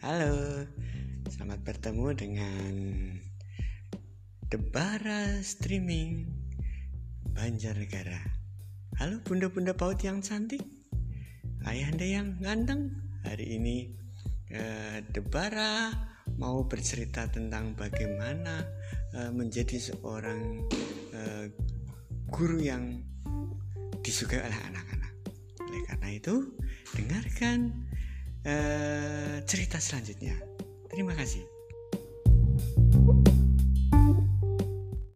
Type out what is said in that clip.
Halo, selamat bertemu dengan Debara Streaming Banjarnegara. Halo bunda-bunda paut yang cantik, ayahanda yang ganteng. Hari ini eh, Debara mau bercerita tentang bagaimana eh, menjadi seorang eh, guru yang disukai oleh anak-anak. Oleh karena itu, dengarkan Eh, cerita selanjutnya. Terima kasih.